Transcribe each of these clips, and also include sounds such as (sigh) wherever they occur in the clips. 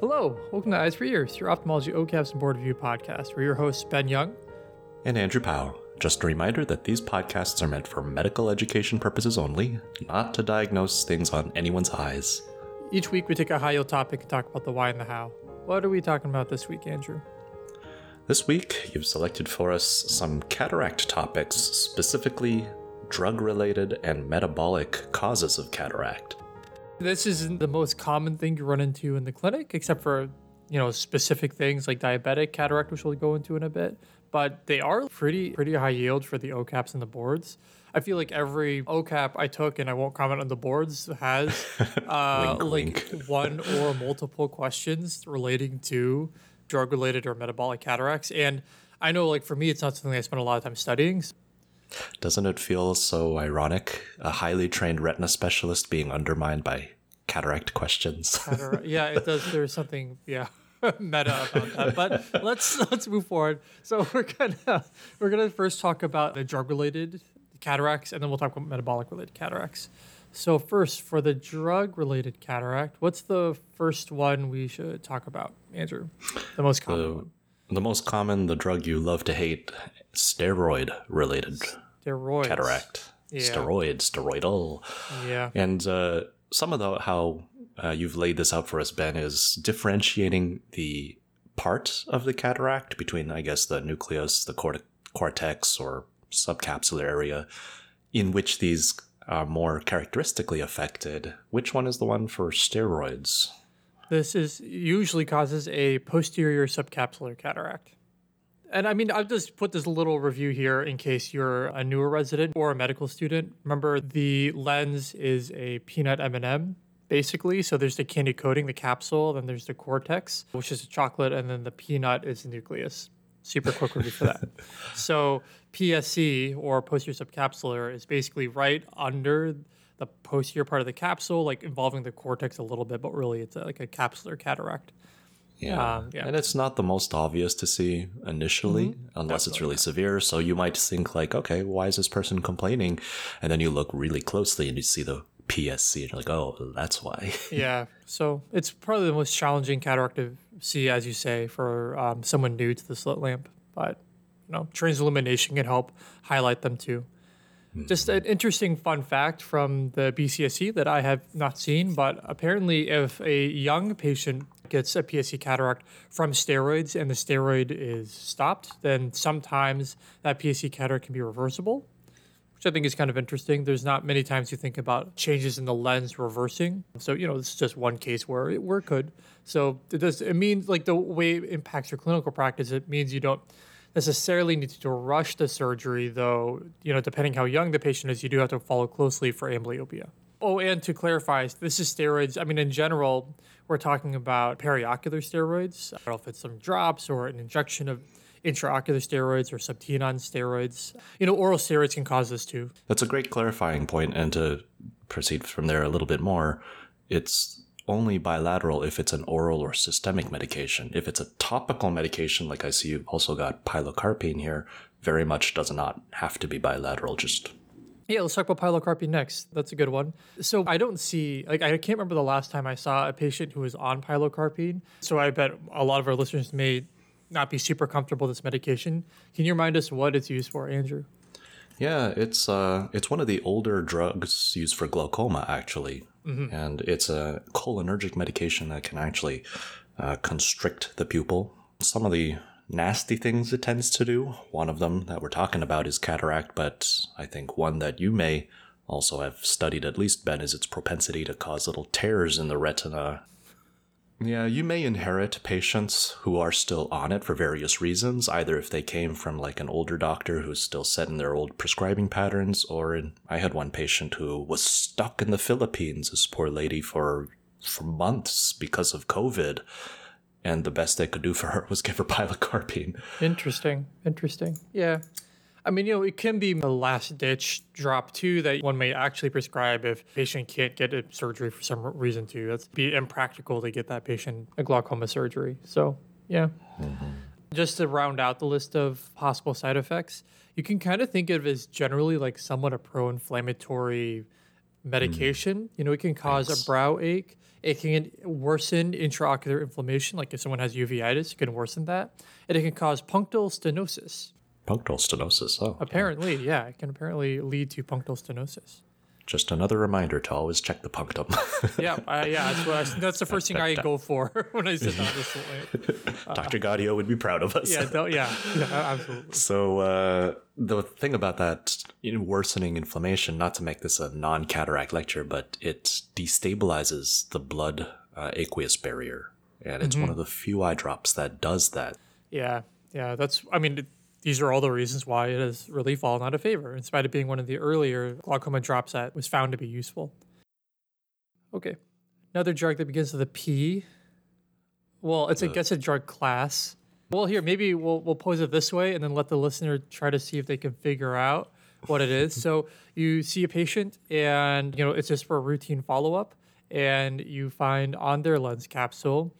Hello, welcome to Eyes for Ears, your ophthalmology OKAPS and board review podcast. We're your hosts, Ben Young. And Andrew Powell. Just a reminder that these podcasts are meant for medical education purposes only, not to diagnose things on anyone's eyes. Each week we take a high yield topic and talk about the why and the how. What are we talking about this week, Andrew? This week, you've selected for us some cataract topics, specifically drug related and metabolic causes of cataract. This isn't the most common thing you run into in the clinic, except for you know specific things like diabetic cataract, which we'll go into in a bit. But they are pretty pretty high yield for the OKAPs and the boards. I feel like every OKAP I took, and I won't comment on the boards, has (laughs) uh, Wink, like one or multiple questions relating to drug related or metabolic cataracts. And I know, like for me, it's not something I spend a lot of time studying. Doesn't it feel so ironic? A highly trained retina specialist being undermined by cataract questions. (laughs) Cataract- yeah, it does. There's something, yeah, (laughs) meta about that. But let's let's move forward. So we're gonna we're gonna first talk about the drug related cataracts, and then we'll talk about metabolic related cataracts. So first, for the drug related cataract, what's the first one we should talk about, Andrew? The most common one. the, the most common, the drug you love to hate, steroid related Steroids. cataract. Yeah. Steroid, steroidal. Yeah. And uh, some of the how uh, you've laid this out for us, Ben, is differentiating the part of the cataract between, I guess, the nucleus, the cort- cortex, or subcapsular area, in which these are more characteristically affected. Which one is the one for steroids? This is usually causes a posterior subcapsular cataract. And I mean, I've just put this little review here in case you're a newer resident or a medical student. Remember, the lens is a peanut M&M, basically. So there's the candy coating, the capsule, then there's the cortex, which is a chocolate, and then the peanut is the nucleus. Super quick review for that. (laughs) So PSC or posterior subcapsular is basically right under the posterior part of the capsule, like involving the cortex a little bit, but really it's a, like a capsular cataract. Yeah. Um, yeah. And it's not the most obvious to see initially, unless it's really severe. So you might think like, okay, why is this person complaining? And then you look really closely and you see the PSC and you're like, oh, that's why. (laughs) Yeah. So it's probably the most challenging cataract to see, as you say, for um, someone new to the slit lamp. But you know, transillumination can help highlight them too. Just an interesting fun fact from the BCSC that I have not seen, but apparently, if a young patient gets a PSC cataract from steroids and the steroid is stopped, then sometimes that PSC cataract can be reversible which I think is kind of interesting. There's not many times you think about changes in the lens reversing. So, you know, this is just one case where it, where it could. So it does, it means like the way it impacts your clinical practice, it means you don't necessarily need to rush the surgery, though, you know, depending how young the patient is, you do have to follow closely for amblyopia. Oh, and to clarify, this is steroids. I mean, in general, we're talking about periocular steroids. I don't know if it's some drops or an injection of intraocular steroids or subtenon steroids. You know, oral steroids can cause this too. That's a great clarifying point, And to proceed from there a little bit more, it's only bilateral if it's an oral or systemic medication. If it's a topical medication, like I see you've also got pilocarpine here, very much does not have to be bilateral, just Yeah, let's talk about pilocarpine next. That's a good one. So I don't see, like, I can't remember the last time I saw a patient who was on pilocarpine. So I bet a lot of our listeners may not be super comfortable with this medication. Can you remind us what it's used for, Andrew? Yeah, it's uh, it's one of the older drugs used for glaucoma, actually, and it's a cholinergic medication that can actually uh, constrict the pupil. Some of the nasty things it tends to do. One of them that we're talking about is cataract, but I think one that you may also have studied at least, Ben, is its propensity to cause little tears in the retina. Yeah, you may inherit patients who are still on it for various reasons, either if they came from like an older doctor who's still set in their old prescribing patterns, or in, I had one patient who was stuck in the Philippines, this poor lady, for for months because of COVID. And the best they could do for her was give her pilocarpine. Interesting. Interesting. Yeah. I mean, you know, it can be a last ditch drop too that one may actually prescribe if patient can't get a surgery for some reason too. That's be impractical to get that patient a glaucoma surgery. So yeah. Mm-hmm. Just to round out the list of possible side effects, you can kind of think of it as generally like somewhat a pro-inflammatory medication. Mm. You know, it can cause Thanks. a brow ache It can worsen intraocular inflammation, like if someone has uveitis, it can worsen that. And it can cause punctal stenosis. Punctal stenosis. Oh, Apparently, yeah, it can apparently lead to punctal stenosis. Just another reminder to always check the punctum. (laughs) Yeah, I, yeah, that's, what I, that's the first thing I go for (laughs) when I sit down this lamp. Dr. Gaudio would be proud of us. Yeah, don't- yeah, yeah, absolutely. (laughs) So uh, the thing about that worsening inflammation, not to make this a non-cataract lecture, but it destabilizes the blood uh, aqueous barrier, and it's one of the few eye drops that does that. Yeah, yeah, that's. I mean, it- these are all the reasons why it has really fallen out of favor, in spite of being one of the earlier glaucoma drops that was found to be useful. Okay, another drug that begins with a P. Well, it's I guess a drug class. Well, here maybe we'll we'll pose it this way, and then let the listener try to see if they can figure out what it is. (laughs) so you see a patient, and you know it's just for a routine follow up, and you find on their lens capsule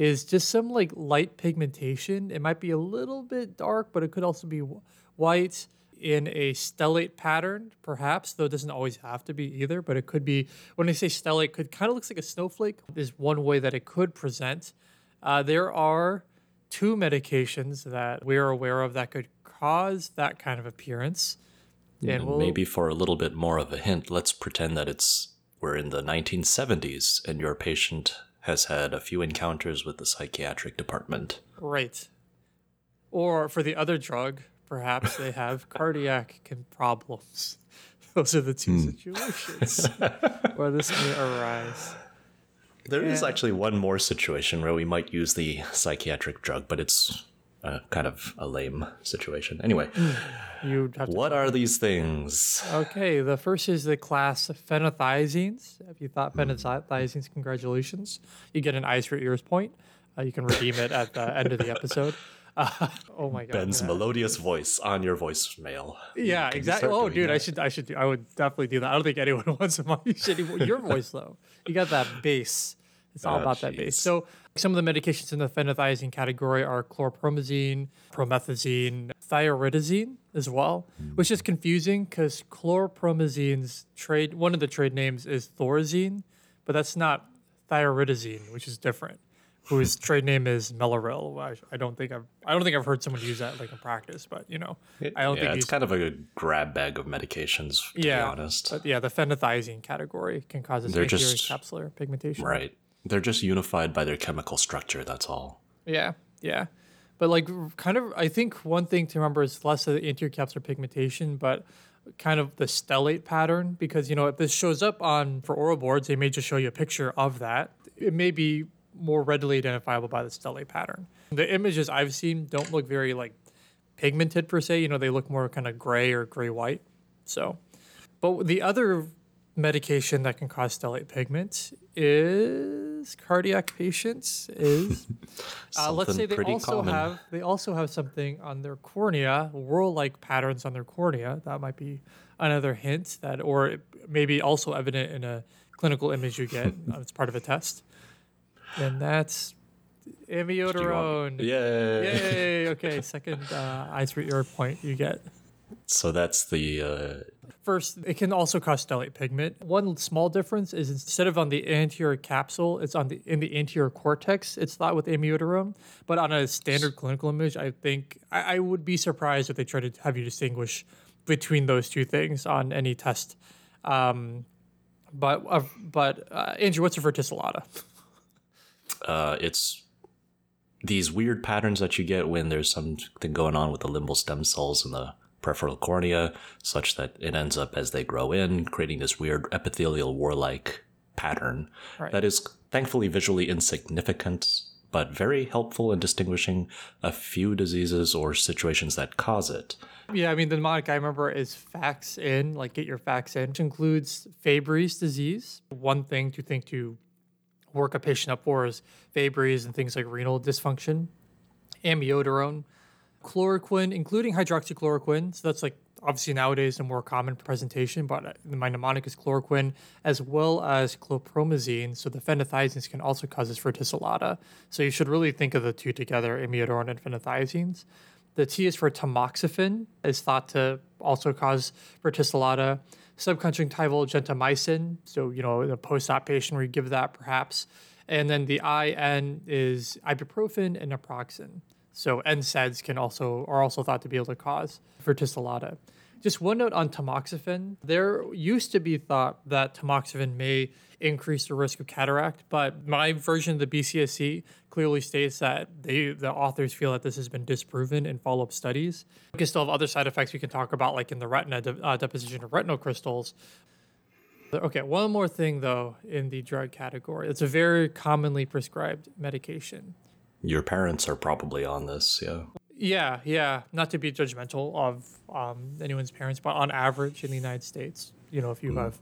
is just some like light pigmentation. It might be a little bit dark, but it could also be white in a stellate pattern, perhaps, though it doesn't always have to be either. But it could be, when I say stellate, could kind of looks like a snowflake, is one way that it could present. Uh, there are two medications that we are aware of that could cause that kind of appearance. And And we'll, maybe for a little bit more of a hint, let's pretend that it's we're in the 1970s and your patient has had a few encounters with the psychiatric department. Right. Or for the other drug, perhaps they have (laughs) cardiac problems. (laughs) Those are the two hmm. situations (laughs) where this may arise. There is actually one more situation where we might use the psychiatric drug, but it's uh, kind of a lame situation. Anyway, to. what are these things? Okay, the first is the class phenothiazines. If you thought phenothiazines, congratulations. You get an eyes for ears point. Uh, you can redeem it at the end of the episode. (laughs) Uh, oh my god. Ben's yeah. melodious voice on your voicemail. Yeah, you exactly. Oh, dude, I should, I should, do, I would definitely do that. I don't think anyone (laughs) wants my (laughs) shitty your voice though. You got that bass. It's all Oh, about that bass. So some of the medications in the phenothiazine category are chlorpromazine, promethazine, thioridazine as well, which is confusing because chlorpromazine's trade one of the trade names is thorazine, but that's not thioridazine, which is different. Whose (laughs) trade name is Mellaril. I, I don't think I've I don't think I've heard someone use that like in practice, but you know I don't yeah, think it's kind of a grab bag of medications, to yeah, be honest. But yeah, the phenothiazine category can cause this They're anterior just- capsular pigmentation. Right. They're just unified by their chemical structure, that's all. Yeah, yeah. But like, kind of, I think one thing to remember is less of the anterior capsular pigmentation, but kind of the stellate pattern. Because you know, if this shows up on for oral boards, they may just show you a picture of that. It may be more readily identifiable by the stellate pattern. The images I've seen don't look very like pigmented per se. You know, they look more kind of gray or gray white. So, but the other medication that can cause stellate pigment is cardiac patients is (laughs) uh, let's say they also common. have they also have something on their cornea whorl-like patterns on their cornea that might be another hint that or maybe also evident in a clinical image you get (laughs) it's part of a test and that's amiodarone Yay! Yay! Okay, second uh, eyes for ear point you get. So that's the uh, First, it can also cause stellate pigment. One small difference is instead of on the anterior capsule, it's on the in the anterior cortex. It's thought with amiodarone, but on a standard clinical image, I think I, I would be surprised if they try to have you distinguish between those two things on any test. Um, but uh, but uh, Andrew, what's a verticillata? uh, it's these weird patterns that you get when there's something going on with the limbal stem cells and the peripheral cornea, such that it ends up as they grow in, creating this weird epithelial whorl-like pattern Right. that is thankfully visually insignificant, but very helpful in distinguishing a few diseases or situations that cause it. Yeah, I mean the mnemonic I remember is facts in, like get your facts in, which includes Fabry's disease. One thing to think to work a patient up for is Fabry's and things like renal dysfunction, amiodarone, chloroquine, including hydroxychloroquine. So that's like obviously nowadays a more common presentation, but uh, my mnemonic is chloroquine as well as chlorpromazine. So the phenothiazines can also cause this verticillata. So you should really think of the two together, amiodarone and phenothiazines. The T is for tamoxifen, is thought to also cause verticillata. subconjunctival gentamicin. So, you know, a post-op patient where you give that perhaps. And then the IN is ibuprofen and naproxen. So NSAIDs can also are also thought to be able to cause verticillata. Just one note on tamoxifen. There used to be thought that tamoxifen may increase the risk of cataract, but my version of the BCSC clearly states that they, the authors feel that this has been disproven in follow-up studies. We can still have other side effects we can talk about, like in the retina de- uh, deposition of retinal crystals. Okay, one more thing though in the drug category. It's a very commonly prescribed medication. Your parents are probably on this, yeah. Yeah, yeah. Not to be judgmental of um, anyone's parents, but on average in the United States, you know, if you have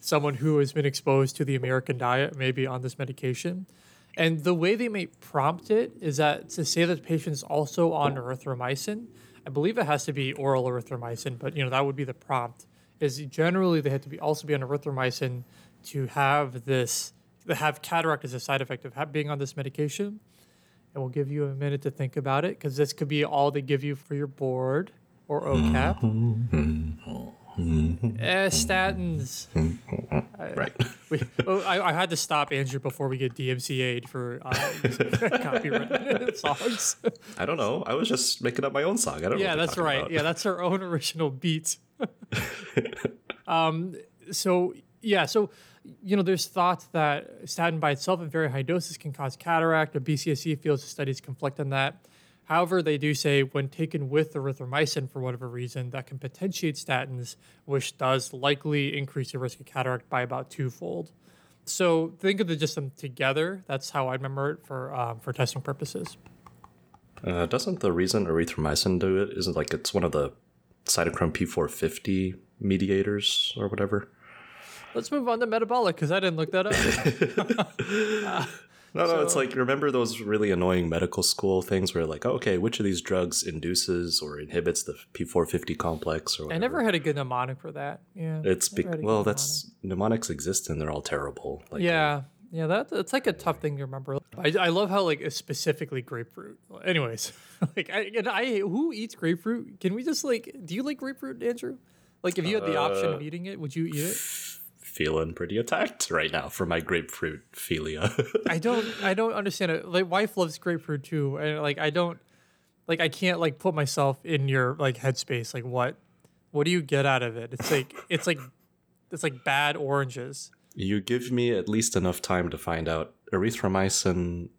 someone who has been exposed to the American diet, maybe on this medication, and the way they may prompt it is that to say that the patient's also on erythromycin, I believe it has to be oral erythromycin, but you know that would be the prompt. Is generally they have to be also be on erythromycin to have this to have cataract as a side effect of being on this medication. And we'll give you a minute to think about it because this could be all they give you for your board or OKAP. eh, statins. Right. We, oh, I, I had to stop Andrew before we get DMCA'd for uh, using (laughs) copyright (laughs) songs. I don't know. I was just making up my own song. I don't know. yeah, that's right. about. Yeah, that's our own original beat. (laughs) um, so yeah, so you know, there's thought that statin by itself at very high doses can cause cataract. The BCSC the studies conflict on that. However, they do say when taken with erythromycin for whatever reason, that can potentiate statins, which does likely increase the risk of cataract by about twofold. So think of the just them together. That's how I remember it for um, for testing purposes. Uh, doesn't the reason erythromycin do it isn't like it's one of the cytochrome P450 mediators or whatever? Let's move on to metabolic because I didn't look that up. (laughs) No, no, it's like remember those really annoying medical school things where like, okay, which of these drugs induces or inhibits the P450 complex or whatever. I never had a good mnemonic for that. Yeah, It's be- well, mnemonic. that's mnemonics exist and they're all terrible. Like, uh, yeah, yeah. That that's like a tough thing to remember. I, I love how like specifically grapefruit. Anyways, (laughs) like I and I who eats grapefruit? Can we just like do you like grapefruit, Andrew? Like if you had the option Uh, of eating it, would you eat it? Feeling pretty attacked right now for my grapefruit philia. (laughs) I don't I don't understand it. Like wife loves grapefruit too, and like I don't like I can't like put myself in your like headspace. Like what what do you get out of it? It's like it's like it's like bad oranges. you give me at least enough time to find out erythromycin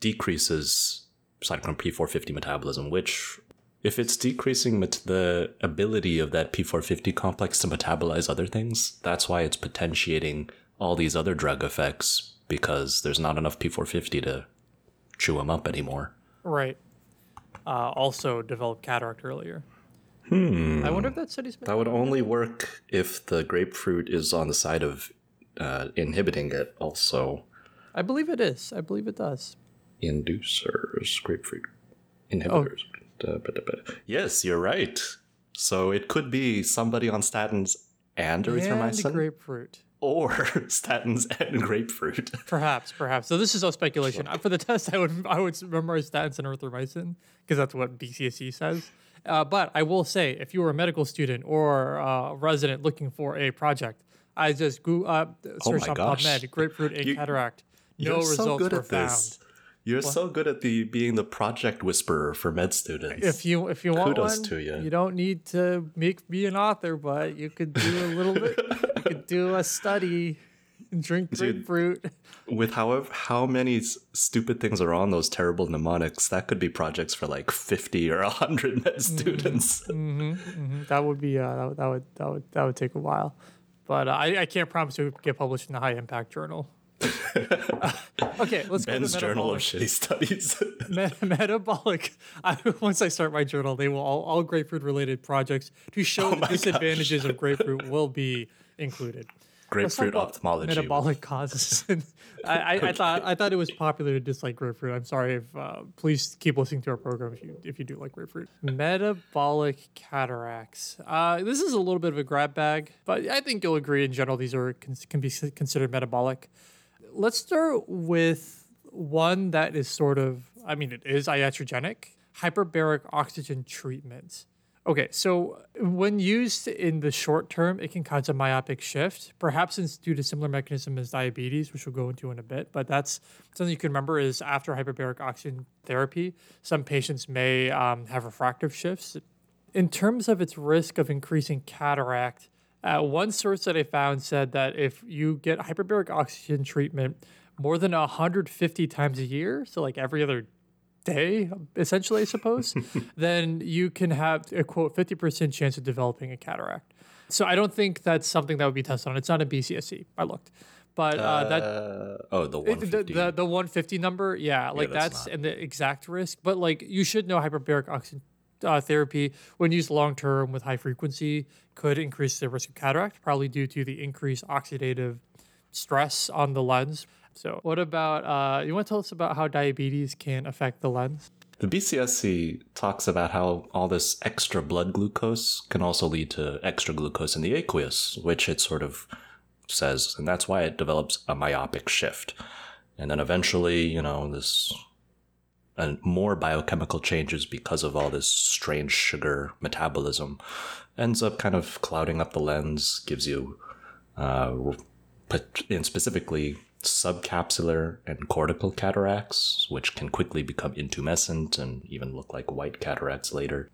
decreases cytochrome P450 metabolism, which if it's decreasing the ability of that P450 complex to metabolize other things, that's why it's potentiating all these other drug effects because there's not enough P450 to chew them up anymore. Right. Uh, also developed cataract earlier. Hmm. I wonder if that study's been. That would only work if the grapefruit is on the side of uh, inhibiting it, also. I believe it is. I believe it does. inducers, grapefruit inhibitors. Ba, da, ba. Yes, you're right. So it could be somebody on statins and erythromycin, And grapefruit. or (laughs) statins and grapefruit. Perhaps, perhaps. So this is all speculation. Uh, For the test, I would I would memorize statins and erythromycin because that's what BCSC says. Uh, but I will say, if you were a medical student or a resident looking for a project, I just go uh, search my on gosh. PubMed grapefruit and You- cataract. No You're results so good were at this. You're so good at the being the project whisperer for med students. If you if you want Kudos one, to you. you don't need to make me an author, but you could do a little bit. You could do a study and drink grapefruit. With however how many stupid things are on those terrible mnemonics, that could be projects for like 50 or 100 med students. That would be uh, that, would, that would that would that would take a while, but uh, I I can't promise to get published in a high impact journal. (laughs) okay, let's go Ben's to Journal of Shitty Studies. (laughs) Me- metabolic. I, once I start my journal, they will all, all grapefruit related projects to show Oh the disadvantages of grapefruit will be included. Grapefruit ophthalmology. Metabolic causes. (laughs) I, I, I thought I thought it was popular to dislike grapefruit. I'm sorry if uh, please keep listening to our program if you if you do like grapefruit. Metabolic cataracts. Uh, this is a little bit of a grab bag, but I think you'll agree in general these are can, can be considered metabolic. Let's start with one that is sort of I mean it is iatrogenic hyperbaric oxygen treatment. Okay, so when used in the short term, it can cause a myopic shift. Perhaps it's due to similar mechanism as diabetes, which we'll go into in a bit. But that's something you can remember is after hyperbaric oxygen therapy, some patients may um, have refractive shifts. In terms of its risk of increasing cataract, uh, one source that I found said that if you get hyperbaric oxygen treatment more than 150 times a year, so like every other day, essentially, I suppose, (laughs) then you can have a quote 50% chance of developing a cataract. So I don't think that's something that would be tested on. It's not a BCSC. I looked. But uh, that Uh, oh, the it- 150. the, the the 150 number, yeah, like that's that's, not- and the exact risk. But like you should know hyperbaric oxygen uh, therapy when used long term with high frequency could increase the risk of cataract, probably due to the increased oxidative stress on the lens. So what about uh, you want to tell us about how diabetes can affect the lens? The BCSC talks about how all this extra blood glucose can also lead to extra glucose in the aqueous, which it sort of says, and that's why it develops a myopic shift. And then eventually, you know, this and more biochemical changes because of all this strange sugar metabolism ends up kind of clouding up the lens, gives you, uh, and specifically subcapsular and cortical cataracts, which can quickly become intumescent and even look like white cataracts later.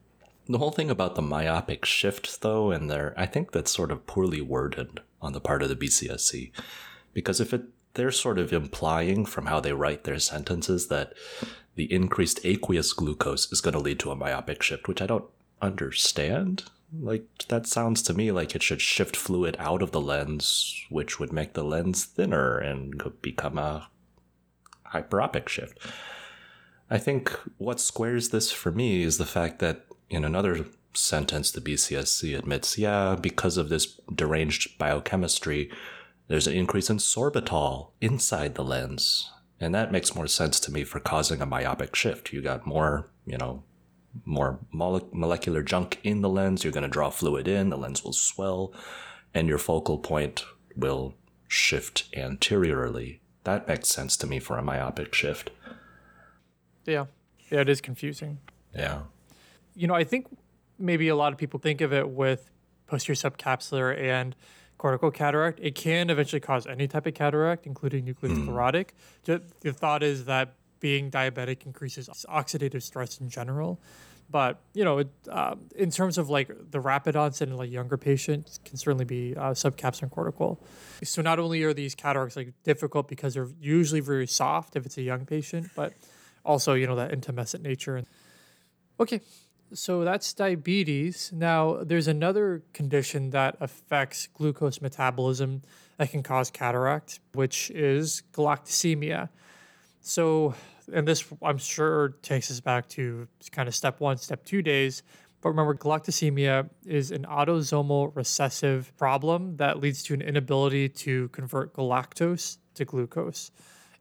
The whole thing about the myopic shift, though, and there, I think that's sort of poorly worded on the part of the BCSC, because if it, they're sort of implying from how they write their sentences that the increased aqueous glucose is going to lead to a myopic shift, which I don't understand. Like, that sounds to me like it should shift fluid out of the lens, which would make the lens thinner and could become a hyperopic shift. I think what squares this for me is the fact that in another sentence, the BCSC admits, yeah, because of this deranged biochemistry, there's an increase in sorbitol inside the lens. And that makes more sense to me for causing a myopic shift. You got more, you know, more mole- molecular junk in the lens. You're going to draw fluid in, the lens will swell, and your focal point will shift anteriorly. That makes sense to me for a myopic shift. Yeah, yeah, it is confusing. Yeah. you know, I think maybe a lot of people think of it with posterior subcapsular and cortical cataract. It can eventually cause any type of cataract, including nucleosclerotic. Ju- The thought is that being diabetic increases oxidative stress in general. But you know, it, uh, in terms of like the rapid onset in like younger patients, can certainly be uh, subcapsular and cortical. So not only are these cataracts like difficult because they're usually very soft if it's a young patient, but also you know that intumescent nature. Okay, so that's diabetes. Now, there's another condition that affects glucose metabolism that can cause cataract, which is galactosemia. So, and this I'm sure takes us back to kind of step one, step two days. But remember, galactosemia is an autosomal recessive problem that leads to an inability to convert galactose to glucose.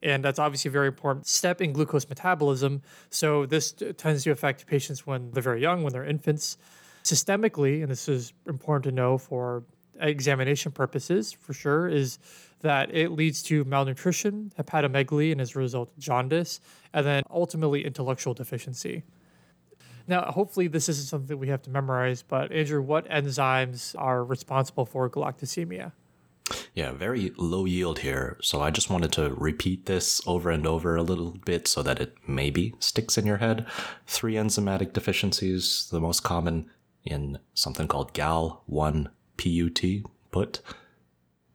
And that's obviously a very important step in glucose metabolism. So, this tends to affect patients when they're very young, when they're infants. Systemically, and this is important to know for examination purposes for sure, is that it leads to malnutrition, hepatomegaly, and as a result, jaundice, and then ultimately intellectual deficiency. Now, hopefully, this isn't something we have to memorize, but Andrew, what enzymes are responsible for galactosemia? Yeah, very low yield here. So I just wanted to repeat this over and over a little bit so that it maybe sticks in your head. Three enzymatic deficiencies, the most common in something called GAL1 PUT, put.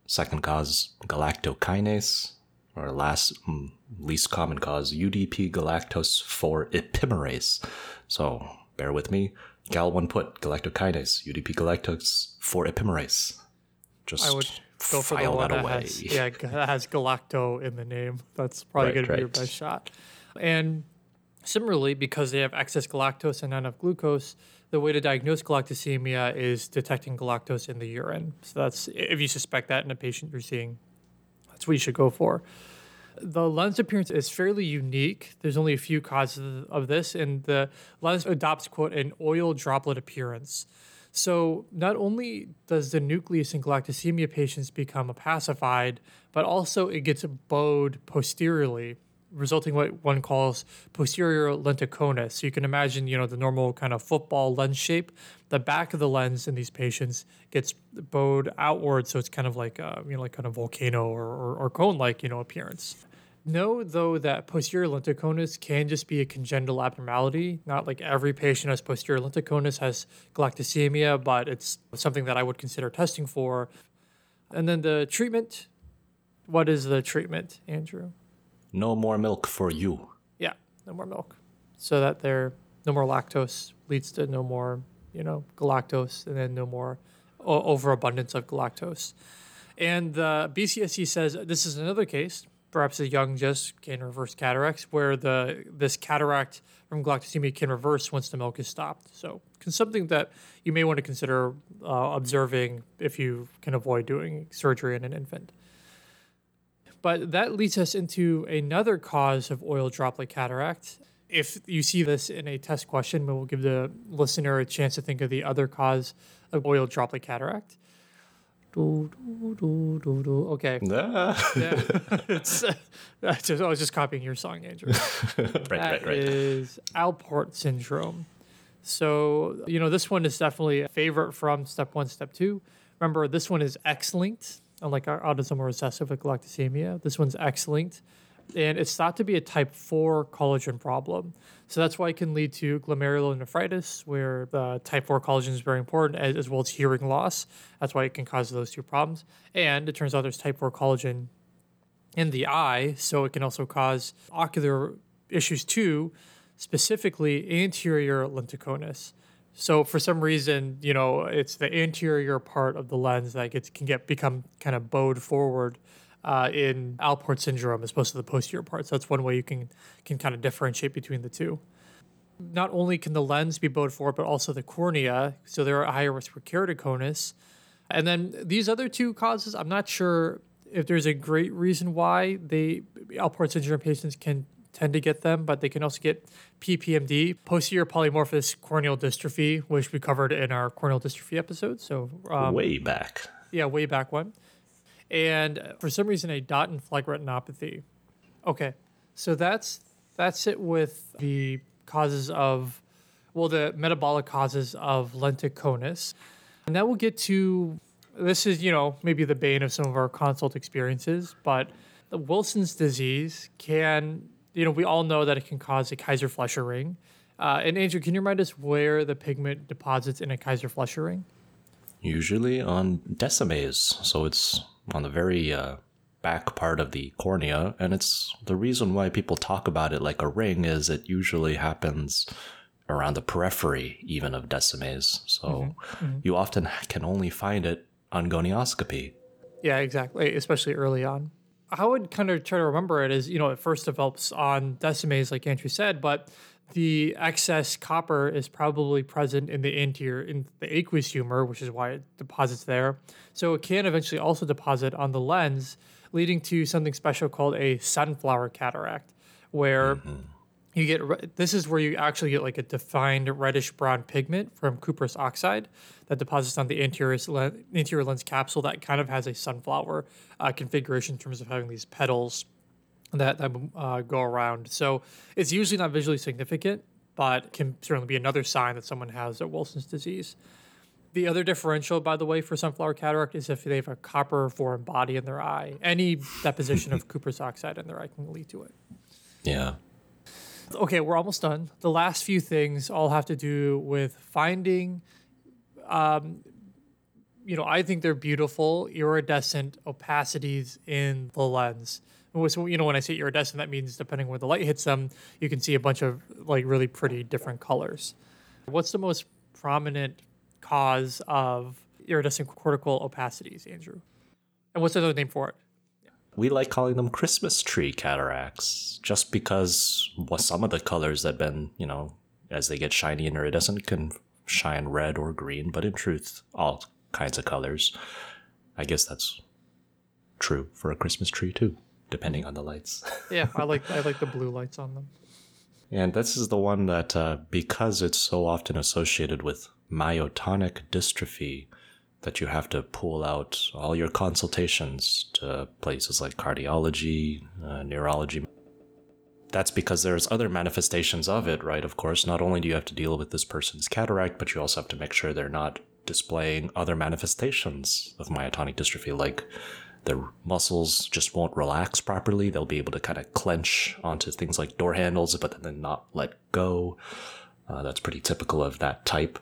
Second cause, galactokinase, or last mm, least common cause, UDP galactose 4 epimerase. So bear with me. GAL1 put, galactokinase, UDP galactose 4 epimerase. Just I would go for the one that that has, yeah, (laughs) that has galacto in the name. That's probably Right, going to be your best shot. And similarly, because they have excess galactose and not enough glucose, the way to diagnose galactosemia is detecting galactose in the urine. So that's if you suspect that in a patient you're seeing, that's what you should go for. The lens appearance is fairly unique. There's only a few causes of this, and the lens adopts, quote, an oil droplet appearance. So not only does the nucleus in galactosemia patients become opacified, but also it gets bowed posteriorly resulting what one calls posterior lenticonus. So you can imagine, you know, the normal kind of football lens shape. The back of the lens in these patients gets bowed outward, so it's kind of like, a, you know, like kind of volcano or, or, or cone-like, you know, appearance. Know though that posterior lenticonus can just be a congenital abnormality. Not like every patient has posterior lenticonus has galactosemia, but it's something that I would consider testing for. And then the treatment. What is the treatment, Andrew? No more milk for you. Yeah, no more milk. So that there no more lactose leads to no more, you know, galactose and then no more o- overabundance of galactose. And uh, the BCSC says this is another case, perhaps a young just can reverse cataracts, where the this cataract from galactosemia can reverse once the milk is stopped. So something that you may want to consider uh, observing if you can avoid doing surgery in an infant. But that leads us into another cause of oil droplet cataract. If you see this in a test question, we'll give the listener a chance to think of the other cause of oil droplet cataract. Do, do, do, do, do. Okay. (laughs) Ah. Yeah. it's, (laughs) uh, just, I was just copying your song, Andrew. (laughs) right, That right, right. is Alport syndrome. So, you know, this one is definitely a favorite from step one, step two. Remember, this one is X linked, unlike our autosomal recessive with galactosemia. This one's X linked, and it's thought to be a type 4 collagen problem. So that's why it can lead to glomerulonephritis, where the type 4 collagen is very important, as, as well as hearing loss. That's why it can cause those two problems. And it turns out there's type 4 collagen in the eye, so it can also cause ocular issues too, specifically anterior lenticonus. So for some reason, you know, it's the anterior part of the lens that gets can get become kind of bowed forward uh, in Alport syndrome as opposed to the posterior part. So that's one way you can can kind of differentiate between the two. Not only can the lens be bowed forward, but also the cornea. So there are higher risk for keratoconus. And then these other two causes, I'm not sure if there's a great reason why they Alport syndrome patients can tend to get them, but they can also get PPMD, posterior polymorphous corneal dystrophy, which we covered in our corneal dystrophy episode. So um, Way back. yeah, way back when. And uh, for some reason, a dot and fleck retinopathy. Okay, so that's that's it with the causes of, well, the metabolic causes of lenticonus. And now we'll get to this is, you know, maybe the bane of some of our consult experiences, but the Wilson's disease can, you know, we all know that it can cause a Kayser Fleischer ring. Uh, and Andrew, can you remind us where the pigment deposits in a Kayser Fleischer ring? Usually on Descemet's, so it's on the very uh, back part of the cornea, and it's the reason why people talk about it like a ring is it usually happens around the periphery even of Descemet's. So you often (laughs) can only find it on gonioscopy. Yeah, exactly. Especially early on. I would kind of try to remember it as, you know, it first develops on Descemet's, like Andrew said, but the excess copper is probably present in the anterior, in the aqueous humor, which is why it deposits there. So it can eventually also deposit on the lens, leading to something special called a sunflower cataract, where you get re- this is where you actually get like a defined reddish brown pigment from cuprous oxide that deposits on the anterior le- anterior lens capsule that kind of has a sunflower uh, configuration in terms of having these petals that, that uh, go around. So it's usually not visually significant, but can certainly be another sign that someone has a Wilson's disease. The other differential, by the way, for sunflower cataract is if they have a copper foreign body in their eye. Any deposition of (laughs) cuprous oxide in their eye can lead to it. Yeah. Okay, we're almost done. The last few things all have to do with finding, um, you know, I think they're beautiful iridescent opacities in the lens. So, you know, when I say iridescent, that means depending on where the light hits them, you can see a bunch of like really pretty different colors. What's the most prominent cause of iridescent cortical opacities, Andrew? And what's the other name for it? We like calling them Christmas tree cataracts just because well, some of the colors that been, you know, as they get shiny and iridescent can shine red or green, but in truth, all kinds of colors. I guess that's true for a Christmas tree too, depending on the lights. (laughs) Yeah, I like I like the blue lights on them. And this is the one that, uh, because it's so often associated with myotonic dystrophy, that you have to pull out all your consultations to places like cardiology, uh, neurology. that's because there's other manifestations of it, right? Of course, not only do you have to deal with this person's cataract, but you also have to make sure they're not displaying other manifestations of myotonic dystrophy, like their muscles just won't relax properly. They'll be able to kind of clench onto things like door handles, but then not let go. Uh, that's pretty typical of that type.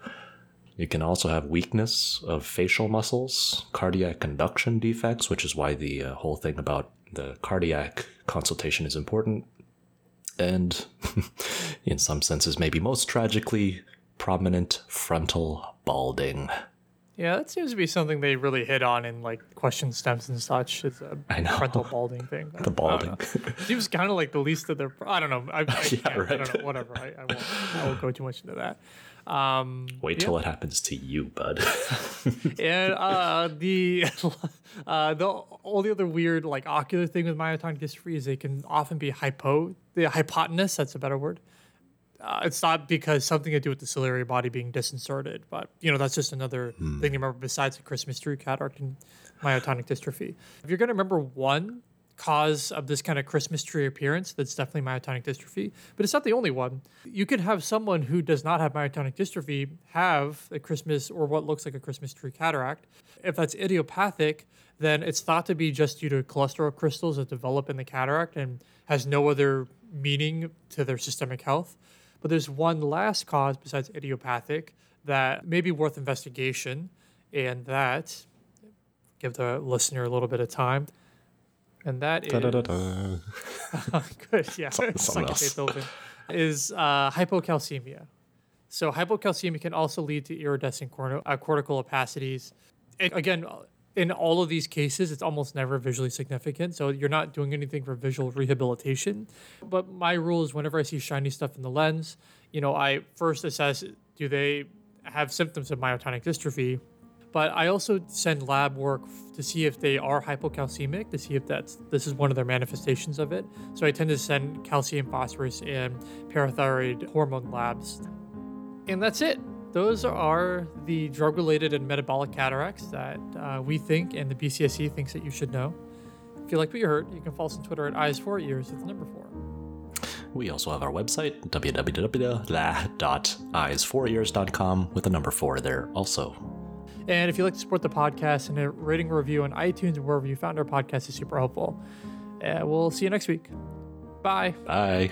You can also have weakness of facial muscles, cardiac conduction defects, which is why the uh, whole thing about the cardiac consultation is important. And (laughs) in some senses, maybe most tragically, prominent frontal balding. Yeah, that seems to be something they really hit on in like question stems and such. Is a I know. frontal balding thing. (laughs) The balding. Seems kind of like the least of their. I don't know. I, I, (laughs) Yeah, can't- I right. don't know. Whatever. I, I, won't, I won't go too much into that. Um, Wait till it happens to you, bud. (laughs) and uh, the uh, the only other weird like ocular thing with myotonic dystrophy is they can often be hypo the hypotenuse. That's a better word. Uh, it's not because something to do with the ciliary body being disinserted, but you know that's just another thing to remember besides the Christmas tree cataract and myotonic dystrophy. If you're going to remember one cause of this kind of Christmas tree appearance, that's definitely myotonic dystrophy, but it's not the only one. You could have someone who does not have myotonic dystrophy have a Christmas or what looks like a Christmas tree cataract. If that's idiopathic, then it's thought to be just due to cholesterol crystals that develop in the cataract and has no other meaning to their systemic health. But there's one last cause besides idiopathic that may be worth investigation, and that give the listener a little bit of time. And that is (laughs) good, yeah. Something else. Is uh, hypocalcemia. So hypocalcemia can also lead to iridescent corno- uh, cortical opacities. And again, in all of these cases, it's almost never visually significant. So you're not doing anything for visual rehabilitation. But my rule is whenever I see shiny stuff in the lens, you know, I first assess do they have symptoms of myotonic dystrophy. But I also send lab work to see if they are hypocalcemic, to see if that's this is one of their manifestations of it. So I tend to send calcium, phosphorus, and parathyroid hormone labs. And that's it. Those are the drug related and metabolic cataracts that uh, we think and the BCSC thinks that you should know. If you like what you heard, you can follow us on Twitter at eyes4ears with the number four. We also have our website, www.eyes4ears.com, with the number four there also. And if you'd like to support the podcast and a rating and review on iTunes or wherever you found our podcast is super helpful. Uh, we'll see you next week. Bye. Bye.